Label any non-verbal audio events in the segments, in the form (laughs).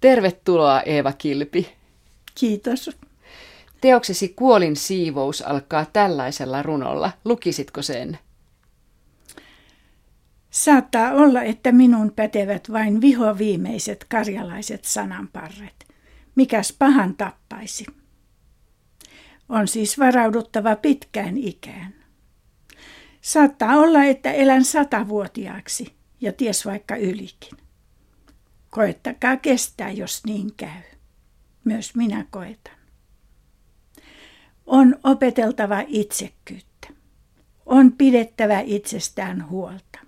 Tervetuloa Eeva Kilpi. Kiitos. Teoksesi Kuolin siivous alkaa tällaisella runolla. Lukisitko sen? Saattaa olla, että minun pätevät vain vihoviimeiset karjalaiset sananparret. Mikäs pahan tappaisi? On siis varauduttava pitkään ikään. Saattaa olla, että elän satavuotiaaksi ja ties vaikka ylikin. Koettakaa kestää, jos niin käy. Myös minä koetan. On opeteltava itsekkyyttä. On pidettävä itsestään huolta.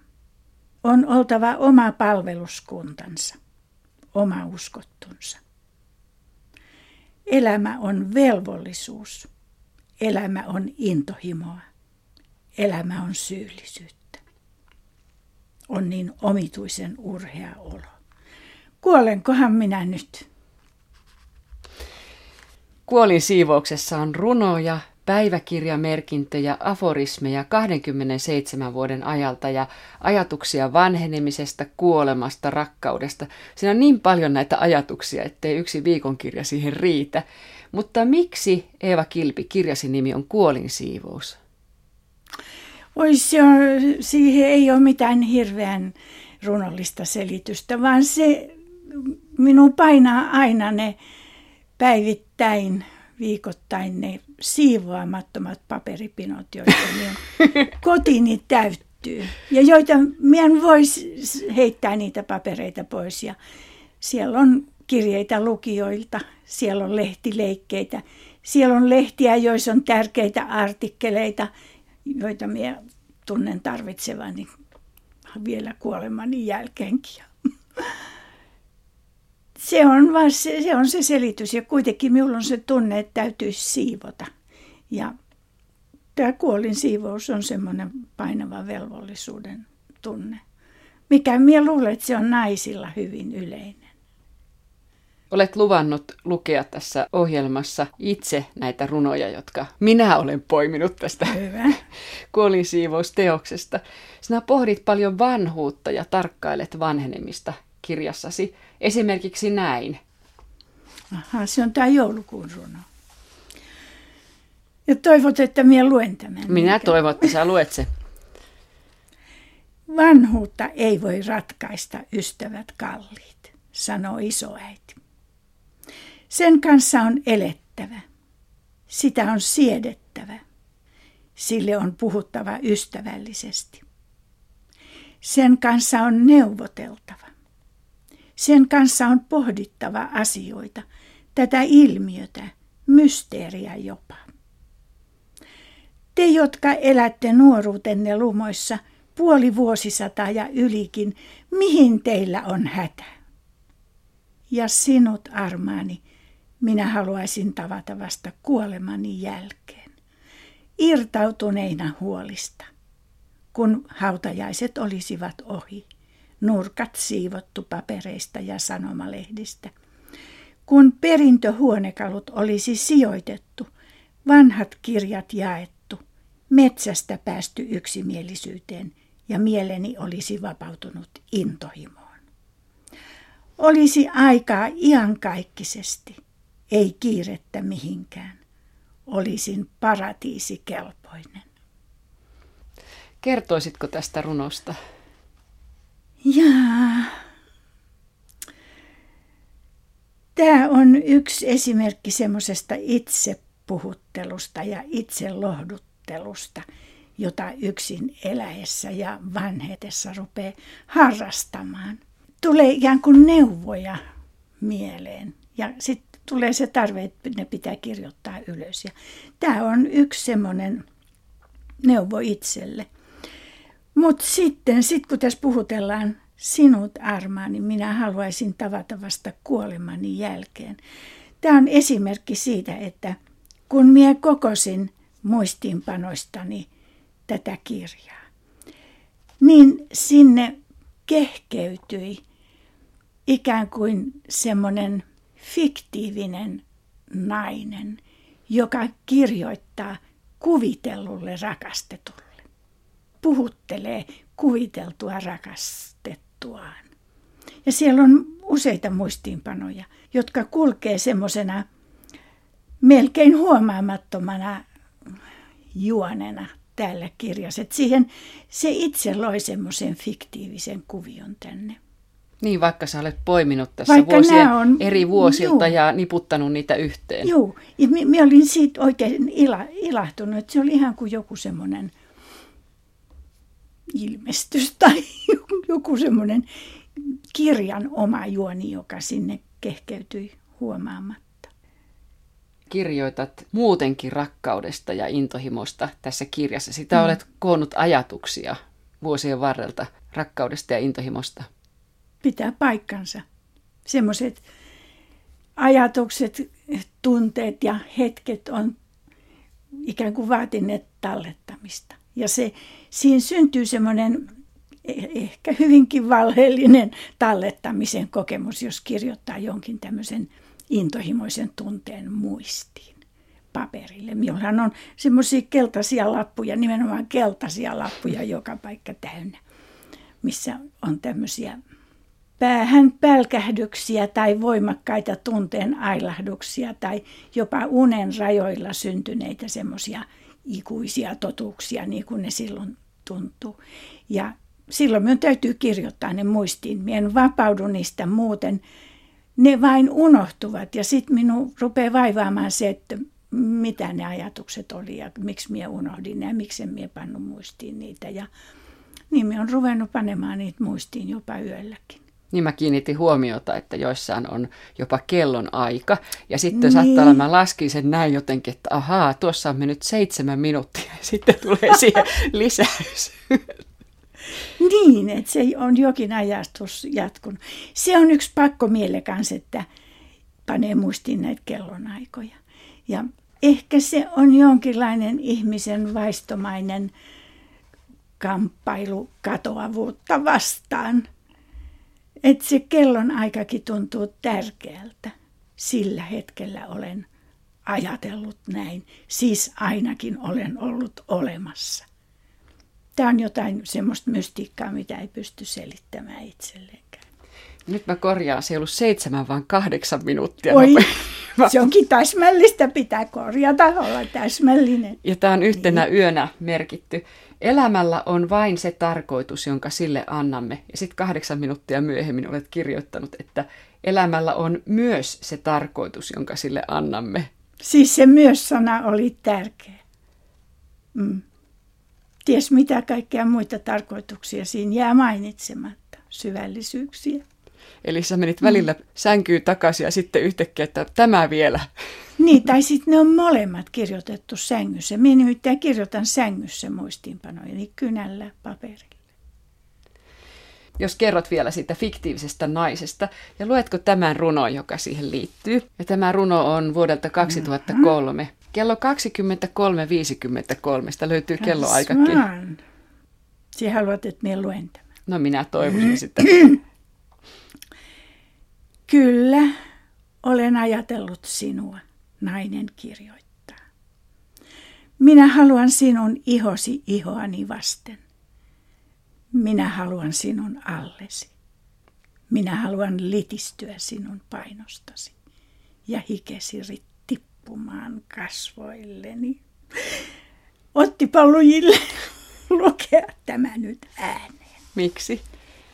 On oltava oma palveluskuntansa, oma uskottunsa. Elämä on velvollisuus. Elämä on intohimoa. Elämä on syyllisyyttä. On niin omituisen urhea olo. Kuolenkohan minä nyt? Kuolin siivouksessa on runoja, päiväkirjamerkintöjä, aforismeja 27 vuoden ajalta ja ajatuksia vanhenemisesta, kuolemasta, rakkaudesta. Siinä on niin paljon näitä ajatuksia, ettei yksi viikonkirja siihen riitä. Mutta miksi Eeva Kilpi kirjasi nimi on Kuolin siivous? Oi, se on, siihen ei ole mitään hirveän runollista selitystä, vaan se minun painaa aina ne päivittäin, viikoittain ne siivoamattomat paperipinot, joita minun (laughs) kotini täyttyy. Ja joita minä voisi heittää niitä papereita pois. Ja siellä on kirjeitä lukijoilta, siellä on lehtileikkeitä, siellä on lehtiä, joissa on tärkeitä artikkeleita, joita minä tunnen tarvitsevani vielä kuolemani jälkeenkin (laughs) se on, vaan se, se on se selitys ja kuitenkin minulla on se tunne, että täytyisi siivota. Ja tämä kuolin siivous on semmoinen painava velvollisuuden tunne, mikä minä luulen, että se on naisilla hyvin yleinen. Olet luvannut lukea tässä ohjelmassa itse näitä runoja, jotka minä olen poiminut tästä Hyvä. (laughs) kuolinsiivousteoksesta. Sinä pohdit paljon vanhuutta ja tarkkailet vanhenemista kirjassasi. Esimerkiksi näin. Aha, se on tämä joulukuun runo. Ja toivot, että minä luen tämän. Minä mikä... toivon, että sä luet se. Vanhuutta ei voi ratkaista, ystävät kalliit, sanoo isoäiti. Sen kanssa on elettävä. Sitä on siedettävä. Sille on puhuttava ystävällisesti. Sen kanssa on neuvoteltava. Sen kanssa on pohdittava asioita, tätä ilmiötä, mysteeriä jopa. Te, jotka elätte nuoruutenne lumoissa puoli vuosisataa ja ylikin, mihin teillä on hätä? Ja sinut, armaani, minä haluaisin tavata vasta kuolemani jälkeen, irtautuneina huolista, kun hautajaiset olisivat ohi nurkat siivottu papereista ja sanomalehdistä. Kun perintöhuonekalut olisi sijoitettu, vanhat kirjat jaettu, metsästä päästy yksimielisyyteen ja mieleni olisi vapautunut intohimoon. Olisi aikaa iankaikkisesti, ei kiirettä mihinkään. Olisin paratiisikelpoinen. Kertoisitko tästä runosta? Jaa. Tämä on yksi esimerkki semmoisesta itsepuhuttelusta ja itselohduttelusta, jota yksin eläessä ja vanhetessa rupeaa harrastamaan. Tulee ikään kuin neuvoja mieleen ja sitten tulee se tarve, että ne pitää kirjoittaa ylös. Ja tämä on yksi semmoinen neuvo itselle – mutta sitten, sit kun tässä puhutellaan sinut Armaa, niin minä haluaisin tavata vasta kuolemani jälkeen. Tämä on esimerkki siitä, että kun minä kokosin muistiinpanoistani tätä kirjaa, niin sinne kehkeytyi ikään kuin semmoinen fiktiivinen nainen, joka kirjoittaa kuvitellulle rakastetulle puhuttelee kuviteltua rakastettuaan. Ja siellä on useita muistiinpanoja, jotka kulkee semmoisena melkein huomaamattomana juonena täällä kirjassa. Et siihen se itse loi semmoisen fiktiivisen kuvion tänne. Niin, vaikka sä olet poiminut tässä vaikka vuosia on, eri vuosilta juu, ja niputtanut niitä yhteen. Joo, ja minä olin siitä oikein ila, ilahtunut, että se oli ihan kuin joku semmoinen ilmestys (laughs) tai joku semmoinen kirjan oma juoni, joka sinne kehkeytyi huomaamatta. Kirjoitat muutenkin rakkaudesta ja intohimosta tässä kirjassa. Sitä mm. olet koonnut ajatuksia vuosien varrelta rakkaudesta ja intohimosta. Pitää paikkansa. Semmoiset ajatukset, tunteet ja hetket on ikään kuin vaatineet tallettamista. Ja se, siinä syntyy semmoinen e, ehkä hyvinkin valheellinen tallettamisen kokemus, jos kirjoittaa jonkin tämmöisen intohimoisen tunteen muistiin paperille. Minullahan on semmoisia keltaisia lappuja, nimenomaan keltaisia lappuja joka paikka täynnä, missä on tämmöisiä päähän pälkähdyksiä tai voimakkaita tunteen ailahduksia tai jopa unen rajoilla syntyneitä semmoisia ikuisia totuuksia, niin kuin ne silloin tuntuu. Ja silloin minun täytyy kirjoittaa ne muistiin. Minä en vapaudu niistä muuten. Ne vain unohtuvat ja sitten minun rupeaa vaivaamaan se, että mitä ne ajatukset oli ja miksi minä unohdin ne ja miksi minä pannut muistiin niitä. Ja niin minä olen ruvennut panemaan niitä muistiin jopa yölläkin. Niin mä kiinnitin huomiota, että joissain on jopa kellon aika. Ja sitten niin. saattaa olla, mä laskin sen näin jotenkin, että ahaa, tuossa on mennyt seitsemän minuuttia. Ja sitten tulee siihen (laughs) lisäys. Niin, että se on jokin ajastus jatkunut. Se on yksi pakko miele kanssa, että panee muistiin näitä kellonaikoja. Ja ehkä se on jonkinlainen ihmisen vaistomainen kamppailu katoavuutta vastaan – että se kellon aikakin tuntuu tärkeältä. Sillä hetkellä olen ajatellut näin. Siis ainakin olen ollut olemassa. Tämä on jotain semmoista mystiikkaa, mitä ei pysty selittämään itselleenkään. Nyt mä korjaan, se ei ollut seitsemän, vaan kahdeksan minuuttia. Oi, (laughs) se onkin täsmällistä, pitää korjata, olla täsmällinen. Ja tämä on yhtenä niin. yönä merkitty. Elämällä on vain se tarkoitus, jonka sille annamme. Ja sitten kahdeksan minuuttia myöhemmin olet kirjoittanut, että elämällä on myös se tarkoitus, jonka sille annamme. Siis se myös-sana oli tärkeä. Mm. Ties mitä kaikkea muita tarkoituksia siinä jää mainitsematta, syvällisyyksiä. Eli sä menit välillä mm. sänkyyn takaisin ja sitten yhtäkkiä, että tämä vielä. Niin, tai sitten ne on molemmat kirjoitettu sängyssä. Minä nimittäin kirjoitan sängyssä muistiinpanoja, niin kynällä paperilla. Jos kerrot vielä siitä fiktiivisestä naisesta, ja luetko tämän runon, joka siihen liittyy. Ja tämä runo on vuodelta 2003. Mm-hmm. Kello 23.53, sitä löytyy kelloaikakin. Sinä haluat, että minä luen tämän. No minä toivoisin (clears throat) sitä. Kyllä, olen ajatellut sinua nainen kirjoittaa. Minä haluan sinun ihosi ihoani vasten. Minä haluan sinun allesi. Minä haluan litistyä sinun painostasi ja hikesi tippumaan kasvoilleni. Otti lujille (laughs) lukea tämä nyt ääneen. Miksi?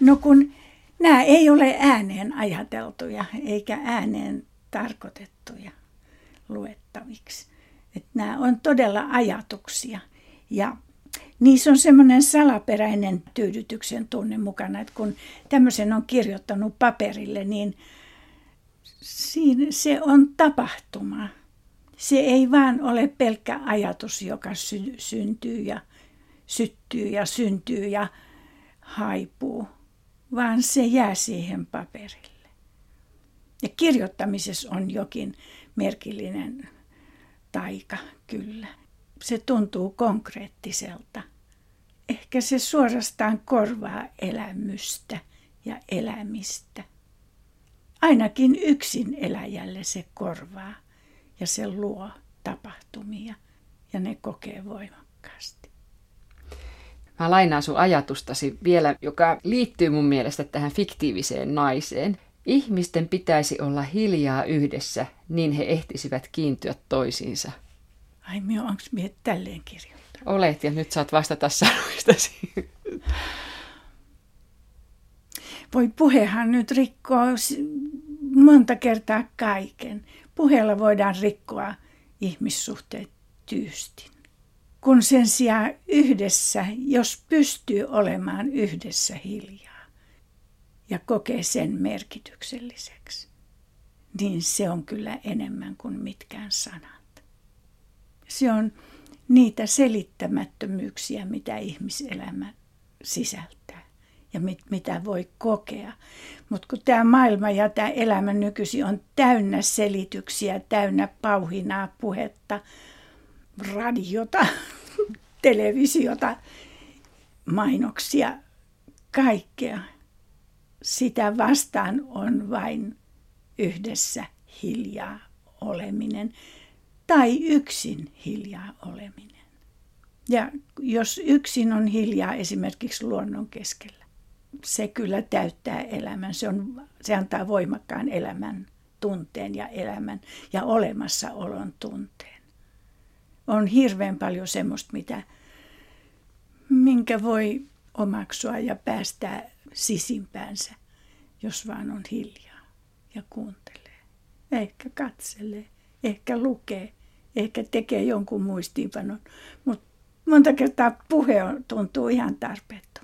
No kun nämä ei ole ääneen ajateltuja eikä ääneen tarkoitettuja luettaviksi. Että nämä on todella ajatuksia ja niissä on semmoinen salaperäinen tyydytyksen tunne mukana, että kun tämmöisen on kirjoittanut paperille, niin siinä se on tapahtuma. Se ei vaan ole pelkkä ajatus, joka sy- syntyy ja syttyy ja syntyy ja haipuu, vaan se jää siihen paperille. Ja kirjoittamisessa on jokin merkillinen taika, kyllä. Se tuntuu konkreettiselta. Ehkä se suorastaan korvaa elämystä ja elämistä. Ainakin yksin eläjälle se korvaa ja se luo tapahtumia ja ne kokee voimakkaasti. Mä lainaan sun ajatustasi vielä, joka liittyy mun mielestä tähän fiktiiviseen naiseen. Ihmisten pitäisi olla hiljaa yhdessä, niin he ehtisivät kiintyä toisiinsa. Ai minä onko minä tälleen kirjoittanut? Olet ja nyt saat vastata sanoistasi. Voi puhehan nyt rikkoa monta kertaa kaiken. Puheella voidaan rikkoa ihmissuhteet tyystin. Kun sen sijaan yhdessä, jos pystyy olemaan yhdessä hiljaa ja kokee sen merkitykselliseksi, niin se on kyllä enemmän kuin mitkään sanat. Se on niitä selittämättömyyksiä, mitä ihmiselämä sisältää ja mit, mitä voi kokea. Mutta kun tämä maailma ja tämä elämä nykyisin on täynnä selityksiä, täynnä pauhinaa, puhetta, radiota, (laughs) televisiota, mainoksia, kaikkea. Sitä vastaan on vain yhdessä hiljaa oleminen tai yksin hiljaa oleminen. Ja jos yksin on hiljaa esimerkiksi luonnon keskellä, se kyllä täyttää elämän. Se, on, se antaa voimakkaan elämän tunteen ja elämän ja olemassaolon tunteen. On hirveän paljon semmoista, mitä, minkä voi omaksua ja päästää sisimpäänsä, jos vaan on hiljaa ja kuuntelee. Ehkä katselee, ehkä lukee, ehkä tekee jonkun muistiinpanon, mutta monta kertaa puhe tuntuu ihan tarpeettomalta.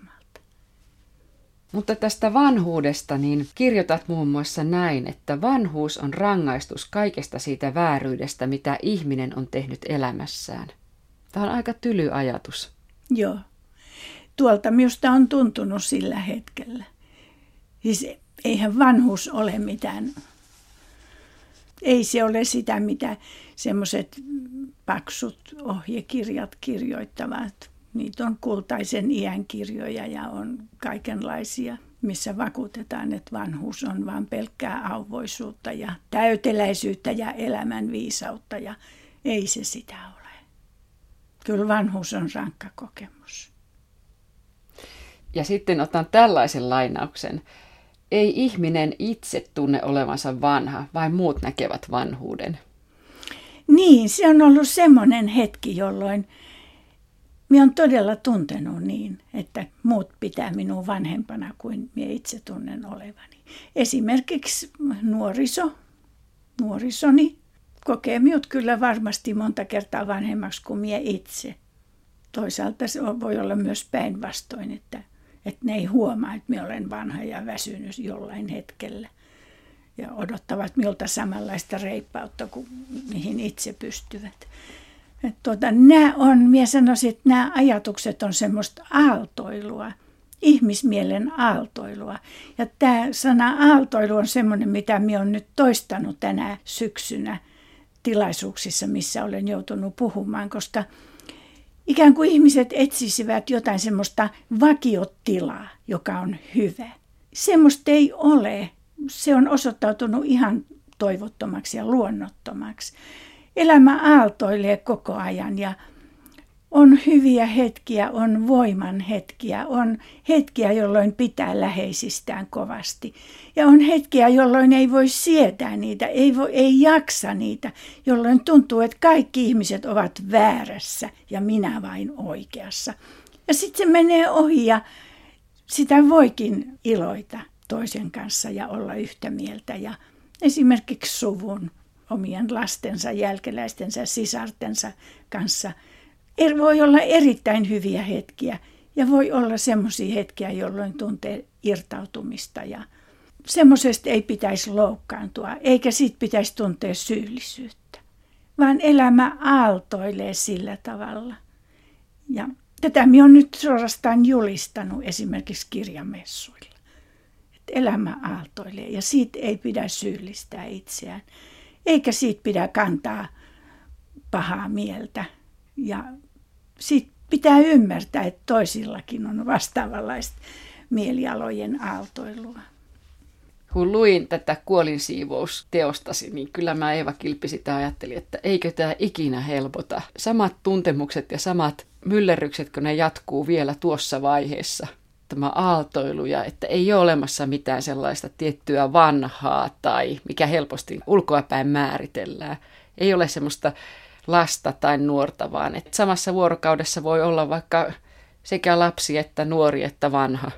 Mutta tästä vanhuudesta niin kirjoitat muun muassa näin, että vanhuus on rangaistus kaikesta siitä vääryydestä, mitä ihminen on tehnyt elämässään. Tämä on aika tyly ajatus. Joo. Tuolta minusta on tuntunut sillä hetkellä. Siis eihän vanhuus ole mitään ei se ole sitä, mitä semmoiset paksut ohjekirjat kirjoittavat. Niitä on kultaisen iän kirjoja ja on kaikenlaisia, missä vakuutetaan, että vanhuus on vain pelkkää auvoisuutta ja täyteläisyyttä ja elämän viisautta ja ei se sitä ole. Kyllä vanhuus on rankka kokemus. Ja sitten otan tällaisen lainauksen. Ei ihminen itse tunne olevansa vanha, vai muut näkevät vanhuuden. Niin, se on ollut semmoinen hetki, jolloin minä olen todella tuntenut niin, että muut pitää minua vanhempana kuin minä itse tunnen olevani. Esimerkiksi nuoriso, nuorisoni kokee minut kyllä varmasti monta kertaa vanhemmaksi kuin minä itse. Toisaalta se voi olla myös päinvastoin, että että ne ei huomaa, että minä olen vanha ja väsynyt jollain hetkellä. Ja odottavat minulta samanlaista reippautta kuin mihin itse pystyvät. Tuota, nämä on, minä sanoisin, että nämä ajatukset on semmoista aaltoilua, ihmismielen aaltoilua. Ja tämä sana aaltoilu on semmoinen, mitä minä olen nyt toistanut tänä syksynä tilaisuuksissa, missä olen joutunut puhumaan, koska – ikään kuin ihmiset etsisivät jotain semmoista vakiotilaa, joka on hyvä. Semmoista ei ole. Se on osoittautunut ihan toivottomaksi ja luonnottomaksi. Elämä aaltoilee koko ajan ja on hyviä hetkiä, on voiman hetkiä, on hetkiä, jolloin pitää läheisistään kovasti. Ja on hetkiä, jolloin ei voi sietää niitä, ei, voi, ei jaksa niitä, jolloin tuntuu, että kaikki ihmiset ovat väärässä ja minä vain oikeassa. Ja sitten se menee ohi ja sitä voikin iloita toisen kanssa ja olla yhtä mieltä. Ja esimerkiksi suvun, omien lastensa, jälkeläistensä, sisartensa kanssa – Er, voi olla erittäin hyviä hetkiä ja voi olla semmoisia hetkiä, jolloin tuntee irtautumista ja semmoisesta ei pitäisi loukkaantua, eikä siitä pitäisi tuntea syyllisyyttä, vaan elämä aaltoilee sillä tavalla. Ja tätä minä olen nyt suorastaan julistanut esimerkiksi kirjamessuilla. Että elämä aaltoilee ja siitä ei pidä syyllistää itseään, eikä siitä pidä kantaa pahaa mieltä ja sitten pitää ymmärtää, että toisillakin on vastaavanlaista mielialojen aaltoilua. Kun luin tätä kuolinsiivousteostasi, niin kyllä mä Eeva Kilpi sitä ajattelin, että eikö tämä ikinä helpota. Samat tuntemukset ja samat myllerrykset, kun ne jatkuu vielä tuossa vaiheessa. Aiheuttama aaltoilu ja että ei ole olemassa mitään sellaista tiettyä vanhaa tai mikä helposti ulkoapäin määritellään. Ei ole semmoista lasta tai nuorta, vaan että samassa vuorokaudessa voi olla vaikka sekä lapsi että nuori että vanha.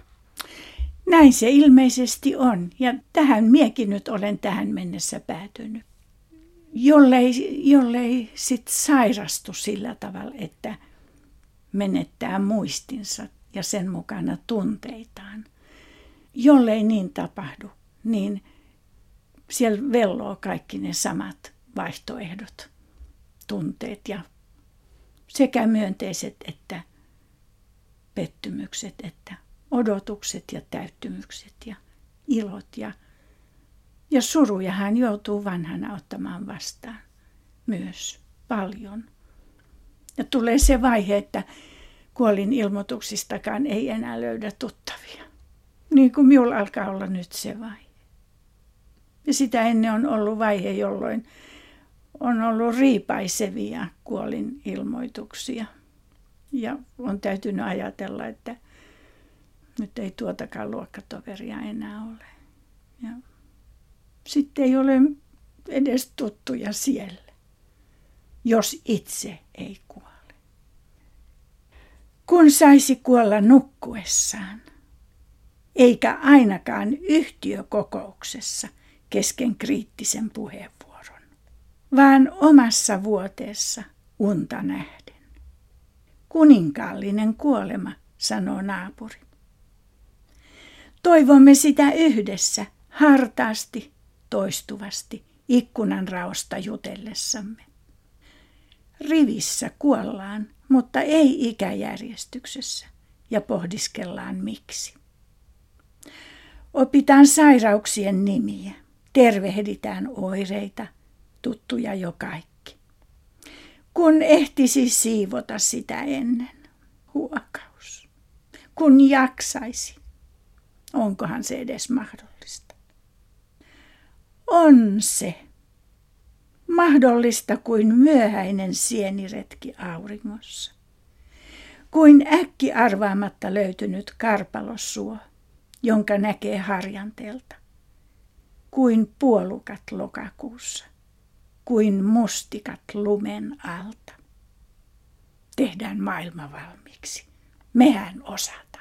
Näin se ilmeisesti on, ja tähän miekin nyt olen tähän mennessä päätynyt. Jollei, jollei sit sairastu sillä tavalla, että menettää muistinsa ja sen mukana tunteitaan. Jollei niin tapahdu, niin siellä velloo kaikki ne samat vaihtoehdot, tunteet ja sekä myönteiset että pettymykset, että odotukset ja täyttymykset ja ilot ja, ja suruja hän joutuu vanhana ottamaan vastaan myös paljon. Ja tulee se vaihe, että kuolin ilmoituksistakaan ei enää löydä tuttavia. Niin kuin minulla alkaa olla nyt se vaihe. Ja sitä ennen on ollut vaihe, jolloin on ollut riipaisevia kuolin ilmoituksia. Ja on täytynyt ajatella, että nyt ei tuotakaan luokkatoveria enää ole. Ja sitten ei ole edes tuttuja siellä, jos itse ei kuole. Kun saisi kuolla nukkuessaan, eikä ainakaan yhtiökokouksessa kesken kriittisen puheenvuoron, vaan omassa vuoteessa unta nähden. Kuninkaallinen kuolema, sanoo naapuri. Toivomme sitä yhdessä, hartaasti, toistuvasti, ikkunan raosta jutellessamme. Rivissä kuollaan, mutta ei ikäjärjestyksessä, ja pohdiskellaan miksi. Opitaan sairauksien nimiä, tervehditään oireita, tuttuja jo kaikki. Kun ehtisi siivota sitä ennen, huokaus. Kun jaksaisi, Onkohan se edes mahdollista? On se. Mahdollista kuin myöhäinen sieniretki auringossa. Kuin äkki arvaamatta löytynyt karpalossuo, jonka näkee harjanteelta. Kuin puolukat lokakuussa. Kuin mustikat lumen alta. Tehdään maailma valmiiksi. Mehän osataan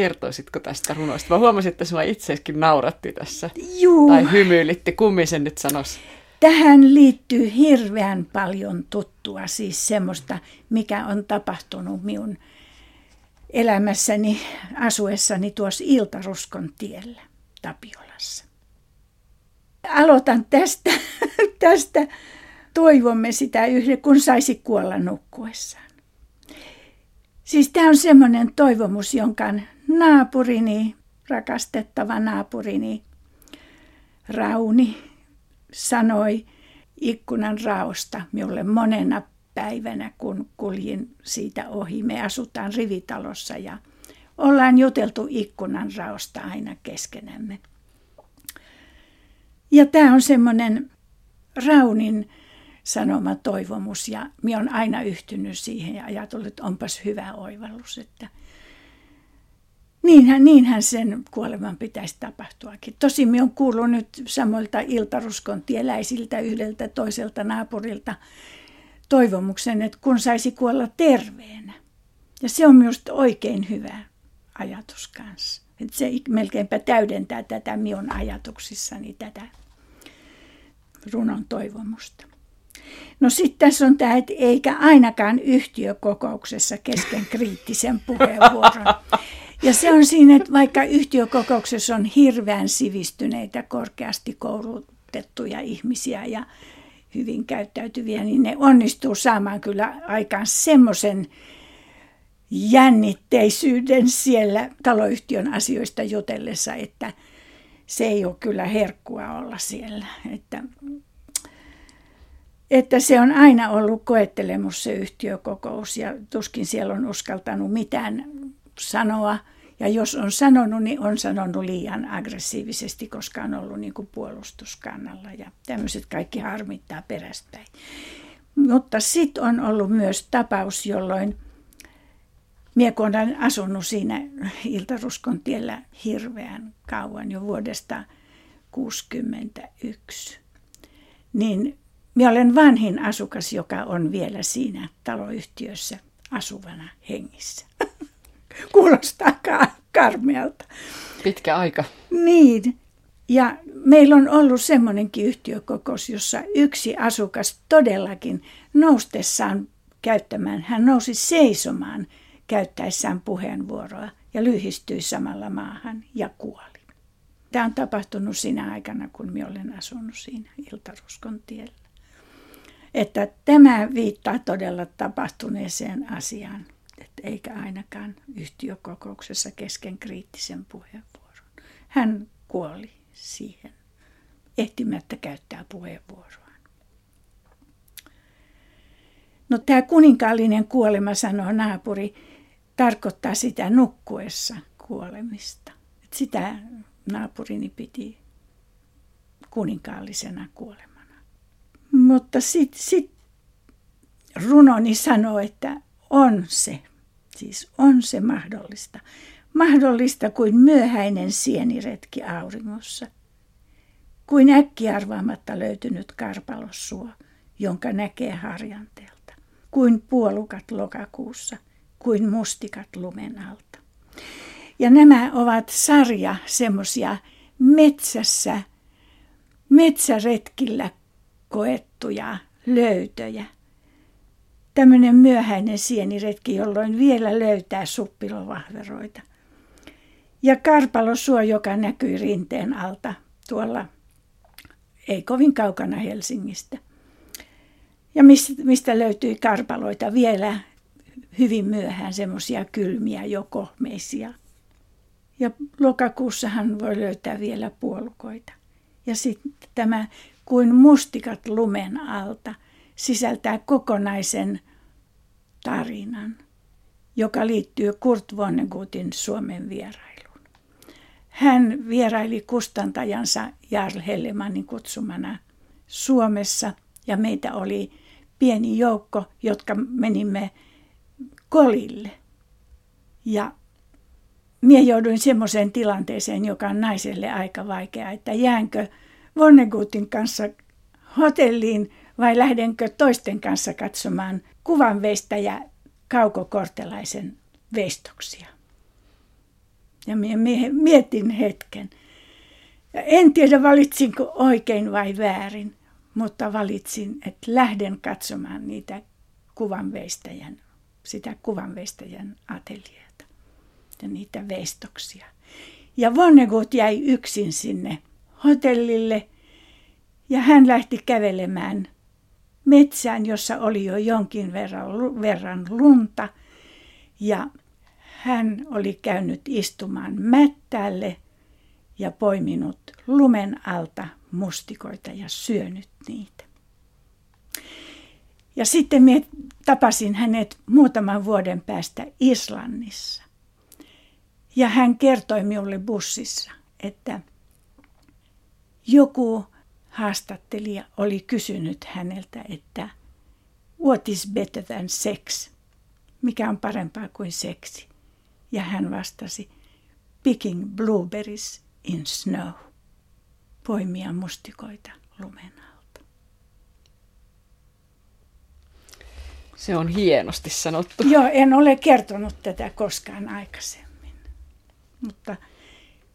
kertoisitko tästä runoista? Mä huomasin, että sinua itseeskin nauratti tässä. Juu. Tai hymyilitti. Kummi sen nyt sanoisi? Tähän liittyy hirveän paljon tuttua, siis semmoista, mikä on tapahtunut minun elämässäni asuessani tuossa Iltaruskon tiellä Tapiolassa. Aloitan tästä, (laughs) tästä toivomme sitä yhden, kun saisi kuolla nukkuessaan. Siis tämä on semmoinen toivomus, jonka naapurini, rakastettava naapurini Rauni sanoi ikkunan raosta minulle monena päivänä, kun kuljin siitä ohi. Me asutaan rivitalossa ja ollaan juteltu ikkunan raosta aina keskenämme. Ja tämä on semmoinen Raunin sanoma toivomus ja minä olen aina yhtynyt siihen ja ajatellut, että onpas hyvä oivallus, että – Niinhän, niinhän sen kuoleman pitäisi tapahtuakin. Tosi minä olen kuullut nyt samoilta iltaruskon tieläisiltä yhdeltä toiselta naapurilta toivomuksen, että kun saisi kuolla terveenä. Ja se on minusta oikein hyvä ajatus kanssa. Että se melkeinpä täydentää tätä minun ajatuksissani, tätä runon toivomusta. No sitten tässä on tämä, että eikä ainakaan yhtiökokouksessa kesken kriittisen (laughs) puheenvuoron. Ja se on siinä, että vaikka yhtiökokouksessa on hirveän sivistyneitä, korkeasti koulutettuja ihmisiä ja hyvin käyttäytyviä, niin ne onnistuu saamaan kyllä aikaan semmoisen jännitteisyyden siellä taloyhtiön asioista jutellessa, että se ei ole kyllä herkkua olla siellä. Että, että se on aina ollut koettelemus se yhtiökokous ja tuskin siellä on uskaltanut mitään sanoa. Ja jos on sanonut, niin on sanonut liian aggressiivisesti, koska on ollut niin kuin puolustuskannalla. Ja tämmöiset kaikki harmittaa peräspäin. Mutta sitten on ollut myös tapaus, jolloin Mie kun olen asunut siinä Iltaruskon tiellä hirveän kauan jo vuodesta 1961, niin minä olen vanhin asukas, joka on vielä siinä taloyhtiössä asuvana hengissä. (laughs) Kuulostaa karmealta. Pitkä aika. Niin. Ja meillä on ollut semmoinenkin yhtiökokous, jossa yksi asukas todellakin noustessaan käyttämään, hän nousi seisomaan käyttäessään puheenvuoroa ja lyhistyi samalla maahan ja kuoli. Tämä on tapahtunut siinä aikana, kun minä olen asunut siinä Iltaruskon tiellä. Että tämä viittaa todella tapahtuneeseen asiaan, että eikä ainakaan yhtiökokouksessa kesken kriittisen puheenvuoron. Hän kuoli siihen ehtimättä käyttää puheenvuoroa. No tämä kuninkaallinen kuolema, sanoo naapuri, tarkoittaa sitä nukkuessa kuolemista. Et sitä naapurini piti kuninkaallisena kuolemana. Mutta sitten sit runoni sanoo, että on se, siis on se mahdollista. Mahdollista kuin myöhäinen sieniretki auringossa. Kuin äkkiarvaamatta löytynyt karpalossuo, jonka näkee harjanteelta. Kuin puolukat lokakuussa, kuin mustikat lumen alta. Ja nämä ovat sarja semmoisia metsässä, metsäretkillä koettuja löytöjä. Tämmöinen myöhäinen sieniretki, jolloin vielä löytää suppilovahveroita. Ja karpalosuo, joka näkyi rinteen alta tuolla ei kovin kaukana Helsingistä. Ja mistä löytyi karpaloita vielä hyvin myöhään, semmoisia kylmiä jokohmeisia. Ja lokakuussahan voi löytää vielä puolukoita. Ja sitten tämä kuin mustikat lumen alta sisältää kokonaisen tarinan, joka liittyy Kurt Vonnegutin Suomen vierailuun. Hän vieraili kustantajansa Jarl Hellemanin kutsumana Suomessa ja meitä oli pieni joukko, jotka menimme kolille. Ja minä jouduin semmoiseen tilanteeseen, joka on naiselle aika vaikea, että jäänkö Vonnegutin kanssa hotelliin vai lähdenkö toisten kanssa katsomaan kuvanveistäjä Kauko Kortelaisen veistoksia. Ja minä mietin hetken. Ja en tiedä valitsinko oikein vai väärin, mutta valitsin, että lähden katsomaan niitä kuvanveistäjän, sitä kuvanveistäjän ateljeita ja niitä veistoksia. Ja Vonnegut jäi yksin sinne hotellille ja hän lähti kävelemään metsään, jossa oli jo jonkin verran, verran lunta. Ja hän oli käynyt istumaan mättäälle ja poiminut lumen alta mustikoita ja syönyt niitä. Ja sitten minä tapasin hänet muutaman vuoden päästä Islannissa. Ja hän kertoi minulle bussissa, että joku haastattelija oli kysynyt häneltä, että what is better than sex? Mikä on parempaa kuin seksi? Ja hän vastasi, picking blueberries in snow. Poimia mustikoita lumen alta. Se on hienosti sanottu. Joo, en ole kertonut tätä koskaan aikaisemmin. Mutta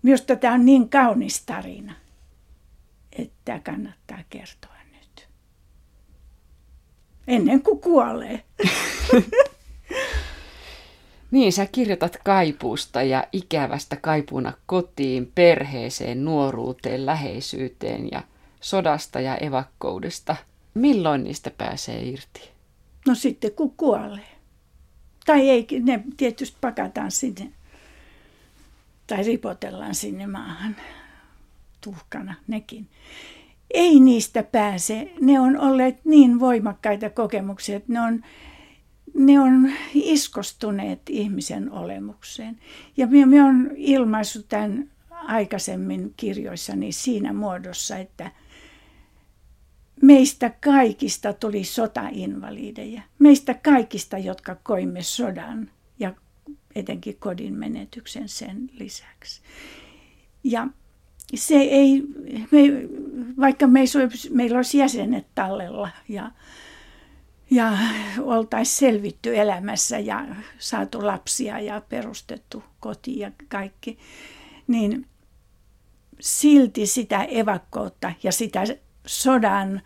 minusta tämä on niin kaunis tarina, että kannattaa kertoa nyt. Ennen kuin kuolee. (laughs) Niin, sä kirjoitat kaipuusta ja ikävästä kaipuuna kotiin, perheeseen, nuoruuteen, läheisyyteen ja sodasta ja evakkoudesta. Milloin niistä pääsee irti? No sitten kun kuolee. Tai ei, ne tietysti pakataan sinne tai ripotellaan sinne maahan tuhkana nekin. Ei niistä pääse. Ne on olleet niin voimakkaita kokemuksia, että ne on, ne on iskostuneet ihmisen olemukseen. Ja minä, minä olen ilmaissut tämän aikaisemmin kirjoissani siinä muodossa, että meistä kaikista tuli sotainvalideja. Meistä kaikista, jotka koimme sodan ja etenkin kodin menetyksen sen lisäksi. Ja se ei, me, vaikka me ei, meillä olisi jäsenet tallella ja, ja oltaisiin selvitty elämässä ja saatu lapsia ja perustettu koti ja kaikki, niin silti sitä evakkoutta ja sitä sodan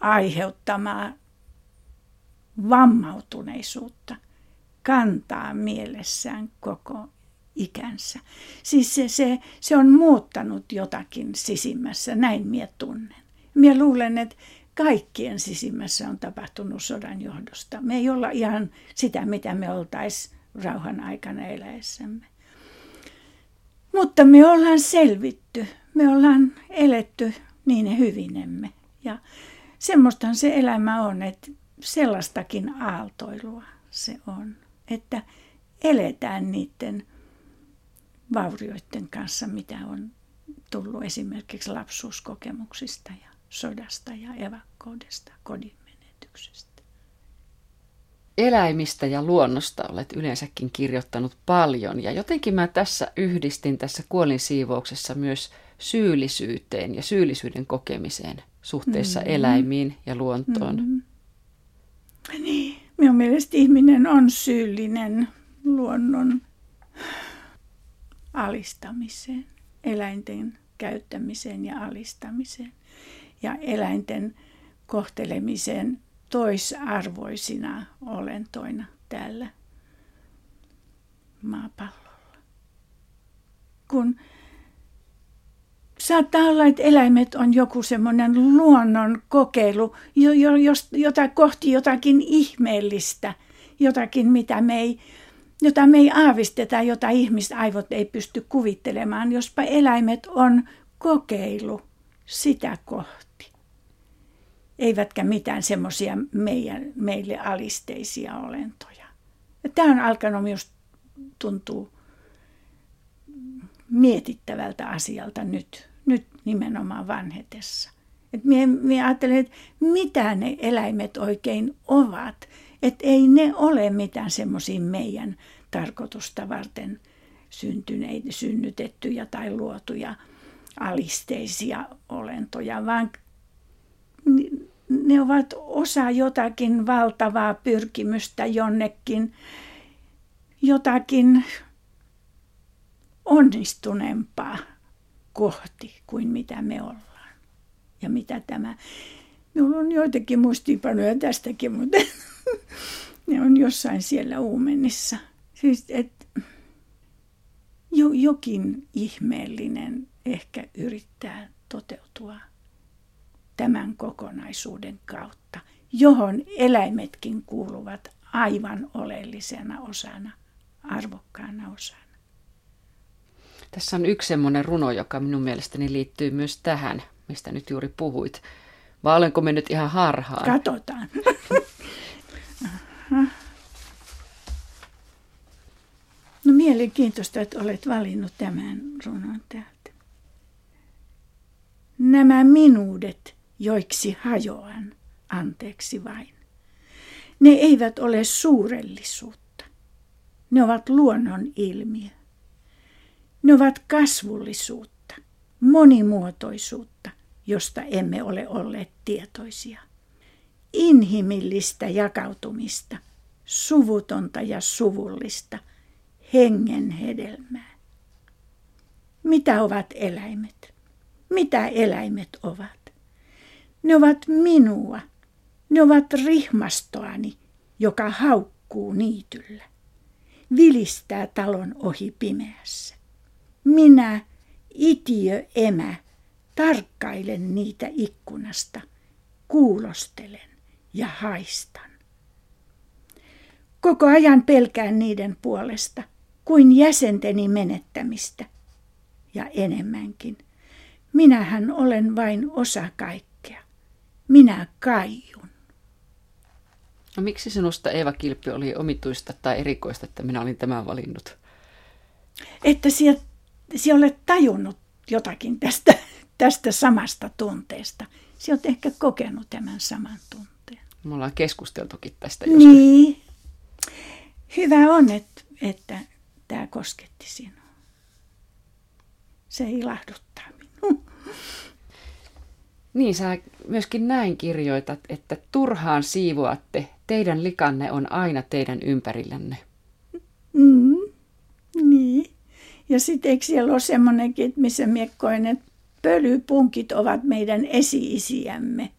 aiheuttamaa vammautuneisuutta kantaa mielessään koko ikänsä. Siis se, se, se on muuttanut jotakin sisimmässä, näin minä tunnen. Minä luulen, että kaikkien sisimmässä on tapahtunut sodan johdosta. Me ei olla ihan sitä, mitä me oltaisiin rauhan aikana eläessämme. Mutta me ollaan selvitty, me ollaan eletty niin hyvinemme. Ja semmoistahan se elämä on, että sellaistakin aaltoilua se on, että eletään niiden vaurioiden kanssa, mitä on tullut esimerkiksi lapsuuskokemuksista ja sodasta ja evakkoudesta, kodin menetyksestä. Eläimistä ja luonnosta olet yleensäkin kirjoittanut paljon ja jotenkin mä tässä yhdistin tässä kuolinsiivouksessa myös syyllisyyteen ja syyllisyyden kokemiseen suhteessa mm-hmm. eläimiin ja luontoon. Mm-hmm. Niin, minun mielestä ihminen on syyllinen luonnon alistamiseen, eläinten käyttämiseen ja alistamiseen ja eläinten kohtelemiseen toisarvoisina olentoina täällä maapallolla. Kun saattaa olla, että eläimet on joku semmoinen luonnon kokeilu, jota kohti jotakin ihmeellistä, jotakin mitä me ei jota me ei aavisteta, jota ihmisaivot ei pysty kuvittelemaan, jospa eläimet on kokeilu sitä kohti. Eivätkä mitään semmoisia meille alisteisia olentoja. Ja tämä on alkanut myös tuntua mietittävältä asialta nyt, nyt nimenomaan vanhetessa. Et mie, mie ajattelen, että mitä ne eläimet oikein ovat. Että ei ne ole mitään semmoisia meidän tarkoitusta varten syntyneitä, synnytettyjä tai luotuja alisteisia olentoja, vaan ne ovat osa jotakin valtavaa pyrkimystä jonnekin, jotakin onnistuneempaa kohti kuin mitä me ollaan. Ja mitä tämä, minulla on joitakin muistiinpanoja tästäkin, mutta (laughs) ne on jossain siellä uumenissa. Siis, että jo, jokin ihmeellinen ehkä yrittää toteutua tämän kokonaisuuden kautta, johon eläimetkin kuuluvat aivan oleellisena osana, arvokkaana osana. Tässä on yksi semmoinen runo, joka minun mielestäni liittyy myös tähän, mistä nyt juuri puhuit. Vai olenko mennyt ihan harhaan? Katsotaan. (laughs) mielenkiintoista, että olet valinnut tämän runon täältä. Nämä minuudet, joiksi hajoan, anteeksi vain. Ne eivät ole suurellisuutta. Ne ovat luonnon ilmiö. Ne ovat kasvullisuutta, monimuotoisuutta, josta emme ole olleet tietoisia. Inhimillistä jakautumista, suvutonta ja suvullista – hengen hedelmää. Mitä ovat eläimet? Mitä eläimet ovat? Ne ovat minua. Ne ovat rihmastoani, joka haukkuu niityllä. Vilistää talon ohi pimeässä. Minä, itiö emä, tarkkailen niitä ikkunasta, kuulostelen ja haistan. Koko ajan pelkään niiden puolesta – kuin jäsenteni menettämistä ja enemmänkin. Minähän olen vain osa kaikkea. Minä kaijun. No miksi sinusta Eeva Kilpi oli omituista tai erikoista, että minä olin tämän valinnut? Että sinä, sinä olet tajunnut jotakin tästä, tästä samasta tunteesta. Sinä olet ehkä kokenut tämän saman tunteen. Me ollaan keskusteltukin tästä joskus. Niin. hyvä on, että, että tämä kosketti sinua. Se ilahduttaa minua. Niin, sä myöskin näin kirjoitat, että turhaan siivoatte, teidän likanne on aina teidän ympärillänne. Mm, niin. Ja sitten eikö siellä ole semmoinenkin, missä miekkoin, että pölypunkit ovat meidän esi-isiämme.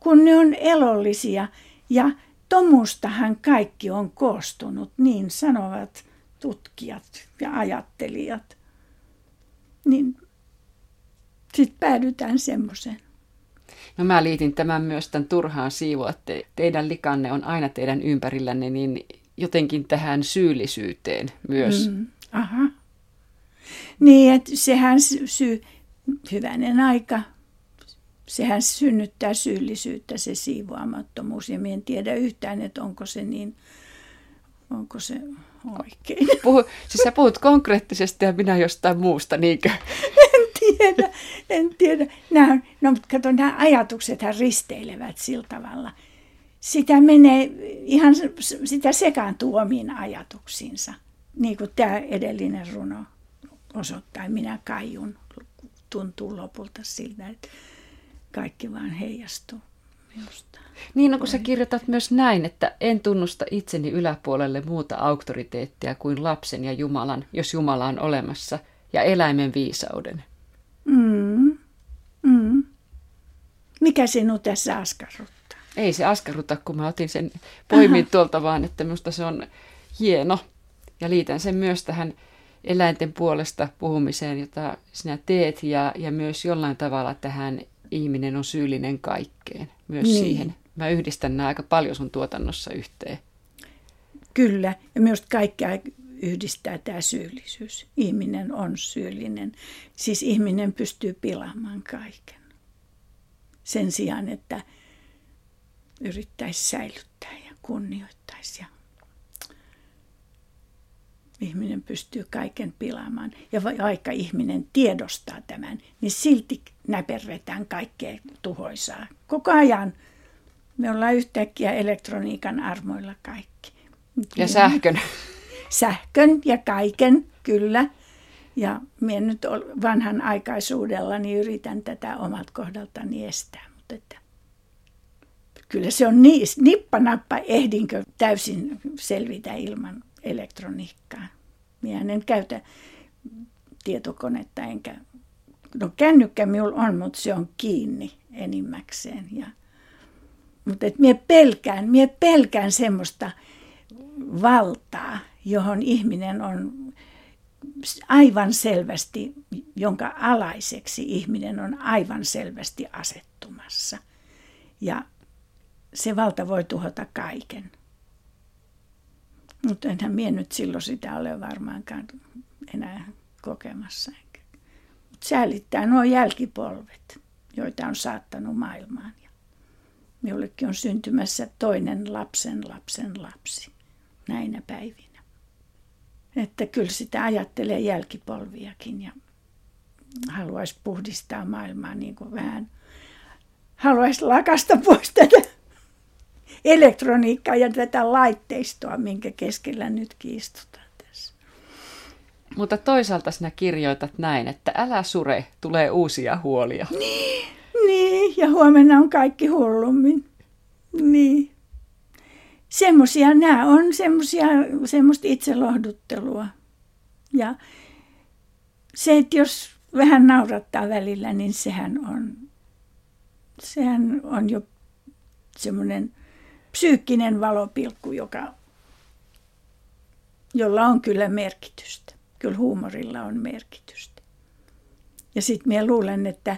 Kun ne on elollisia ja tomustahan kaikki on koostunut, niin sanovat tutkijat ja ajattelijat. Niin sitten päädytään semmoiseen. No mä liitin tämän myös tämän turhaan että Teidän likanne on aina teidän ympärillänne, niin jotenkin tähän syyllisyyteen myös. Mm, aha. Niin, että sehän syy, hyvänen aika, sehän synnyttää syyllisyyttä se siivoamattomuus. Ja en tiedä yhtään, että onko se niin, onko se oikein. (laughs) Puhu, siis sä puhut konkreettisesti ja minä jostain muusta, niinkö? (laughs) En tiedä, en tiedä. Nämä, no, kato, nämä ajatuksethan risteilevät sillä tavalla. Sitä menee ihan, sitä sekaantuu omiin ajatuksiinsa. Niin kuin tämä edellinen runo osoittaa, minä kaijun. Tuntuu lopulta siltä, että kaikki vaan heijastuu minusta. Niin, no kun sä kirjoitat myös näin, että en tunnusta itseni yläpuolelle muuta auktoriteettia kuin lapsen ja Jumalan, jos Jumala on olemassa, ja eläimen viisauden. Mm. Mm. Mikä sinut tässä askarruttaa? Ei se askarruta, kun mä otin sen poimin Aha. tuolta vaan, että minusta se on hieno. Ja liitän sen myös tähän eläinten puolesta puhumiseen, jota sinä teet, ja, ja myös jollain tavalla tähän ihminen on syyllinen kaikkeen. Myös niin. siihen. Mä yhdistän nämä aika paljon sun tuotannossa yhteen. Kyllä, ja myös kaikkea yhdistää tämä syyllisyys. Ihminen on syyllinen. Siis ihminen pystyy pilaamaan kaiken. Sen sijaan, että yrittäisi säilyttää ja kunnioittaisi ja ihminen pystyy kaiken pilaamaan. Ja vaikka ihminen tiedostaa tämän, niin silti näperretään kaikkea tuhoisaa. Koko ajan me ollaan yhtäkkiä elektroniikan armoilla kaikki. Ja sähkön. (laughs) Sähkön ja kaiken, kyllä. Ja minä nyt vanhan aikaisuudella niin yritän tätä omat kohdaltani estää. Mutta että kyllä se on niin, nippanappa, ehdinkö täysin selvitä ilman elektroniikkaa. Minä en käytä tietokonetta enkä... No kännykkä minulla on, mutta se on kiinni enimmäkseen. Ja, mutta et minä pelkään, minä pelkään semmoista valtaa, johon ihminen on aivan selvästi, jonka alaiseksi ihminen on aivan selvästi asettumassa. Ja se valta voi tuhota kaiken. Mutta enhän minä nyt silloin sitä ole varmaankaan enää kokemassa. Mutta säälittää nuo jälkipolvet, joita on saattanut maailmaan. Ja minullekin on syntymässä toinen lapsen lapsen lapsi näinä päivinä. Että kyllä sitä ajattelee jälkipolviakin ja haluaisi puhdistaa maailmaa niin kuin vähän. Haluaisi lakasta pois tätä elektroniikkaa ja tätä laitteistoa, minkä keskellä nyt istutaan tässä. Mutta toisaalta sinä kirjoitat näin, että älä sure, tulee uusia huolia. Niin, niin ja huomenna on kaikki hullummin. Niin. Semmoisia nämä on semmoisia, semmoista itselohduttelua. Ja se, että jos vähän naurattaa välillä, niin sehän on, sehän on jo semmoinen psyykkinen valopilkku, joka, jolla on kyllä merkitystä. Kyllä huumorilla on merkitystä. Ja sitten minä luulen, että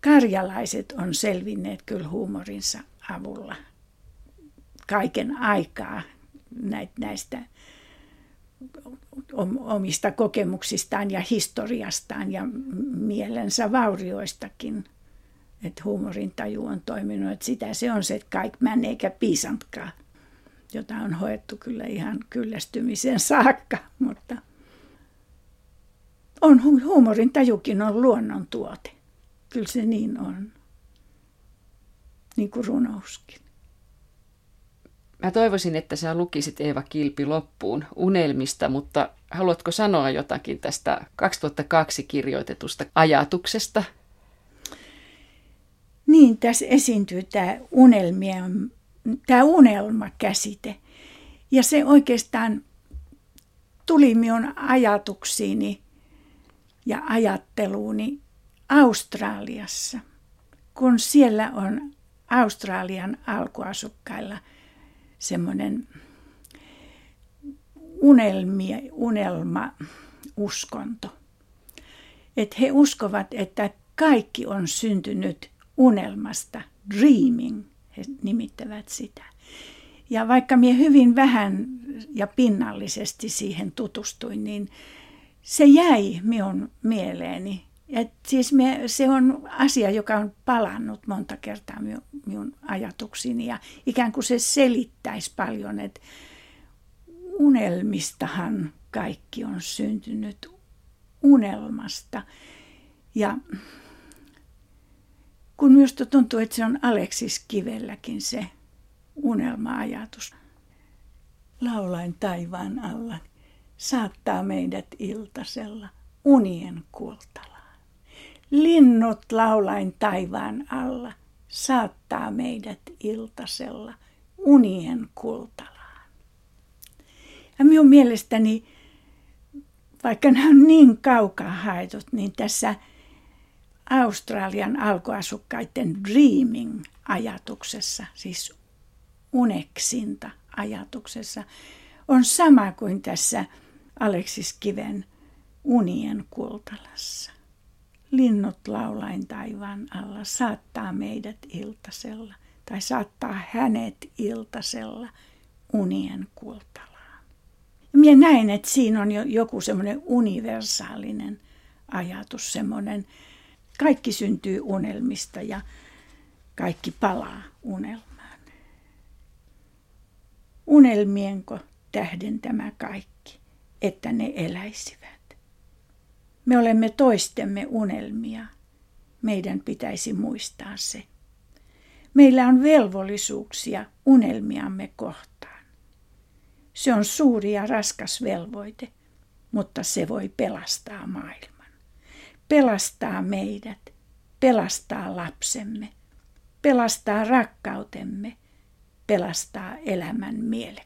karjalaiset on selvinneet kyllä huumorinsa avulla kaiken aikaa näistä omista kokemuksistaan ja historiastaan ja mielensä vaurioistakin – että huumorin taju on toiminut. Että sitä se on se, että kaikki menee eikä piisantkaan, jota on hoettu kyllä ihan kyllästymiseen saakka. Mutta on, huumorin tajukin on luonnon tuote. Kyllä se niin on. Niin kuin runouskin. Mä toivoisin, että sä lukisit Eeva Kilpi loppuun unelmista, mutta haluatko sanoa jotakin tästä 2002 kirjoitetusta ajatuksesta? Niin, tässä esiintyy tämä unelmien, tämä unelmakäsite. Ja se oikeastaan tuli minun ajatuksiini ja ajatteluuni Australiassa, kun siellä on Australian alkuasukkailla semmoinen unelmia, unelma, uskonto. Että he uskovat, että kaikki on syntynyt unelmasta, dreaming, he nimittävät sitä. Ja vaikka minä hyvin vähän ja pinnallisesti siihen tutustuin, niin se jäi minun mieleeni. Et siis me, se on asia, joka on palannut monta kertaa minun, ajatuksiini ja ikään kuin se selittäisi paljon, että unelmistahan kaikki on syntynyt unelmasta. Ja kun minusta tuntuu, että se on Aleksis Kivelläkin se unelma-ajatus. Laulain taivaan alla, saattaa meidät iltasella unien kultalaan. Linnut laulain taivaan alla, saattaa meidät iltasella unien kultalaan. Ja minun mielestäni, vaikka nämä on niin kaukaa haetut, niin tässä Australian alkuasukkaiden dreaming-ajatuksessa, siis uneksinta ajatuksessa, on sama kuin tässä Aleksis Kiven unien kultalassa. Linnut laulain taivaan alla saattaa meidät iltasella tai saattaa hänet iltasella unien kultalaan. Minä näin, että siinä on jo joku semmoinen universaalinen ajatus, semmoinen kaikki syntyy unelmista ja kaikki palaa unelmaan. Unelmienko tähden tämä kaikki, että ne eläisivät? Me olemme toistemme unelmia. Meidän pitäisi muistaa se. Meillä on velvollisuuksia unelmiamme kohtaan. Se on suuri ja raskas velvoite, mutta se voi pelastaa maailman pelastaa meidät, pelastaa lapsemme, pelastaa rakkautemme, pelastaa elämän mielekkyyden.